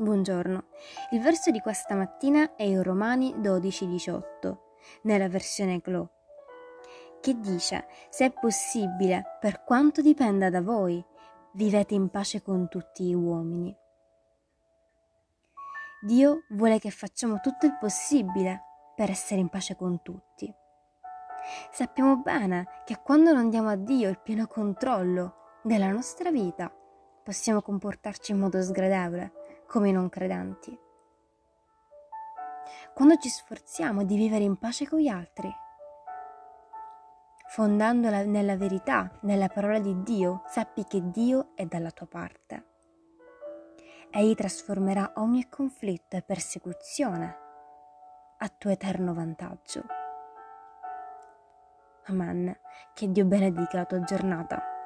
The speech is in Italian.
Buongiorno. Il verso di questa mattina è in Romani 12:18, nella versione Glow, che dice: Se è possibile, per quanto dipenda da voi, vivete in pace con tutti gli uomini. Dio vuole che facciamo tutto il possibile per essere in pace con tutti. Sappiamo bene che quando non diamo a Dio il pieno controllo della nostra vita, possiamo comportarci in modo sgradevole come i non credenti. Quando ci sforziamo di vivere in pace con gli altri, fondandola nella verità, nella parola di Dio, sappi che Dio è dalla tua parte. Egli trasformerà ogni conflitto e persecuzione a tuo eterno vantaggio. Amen. Che Dio benedica la tua giornata.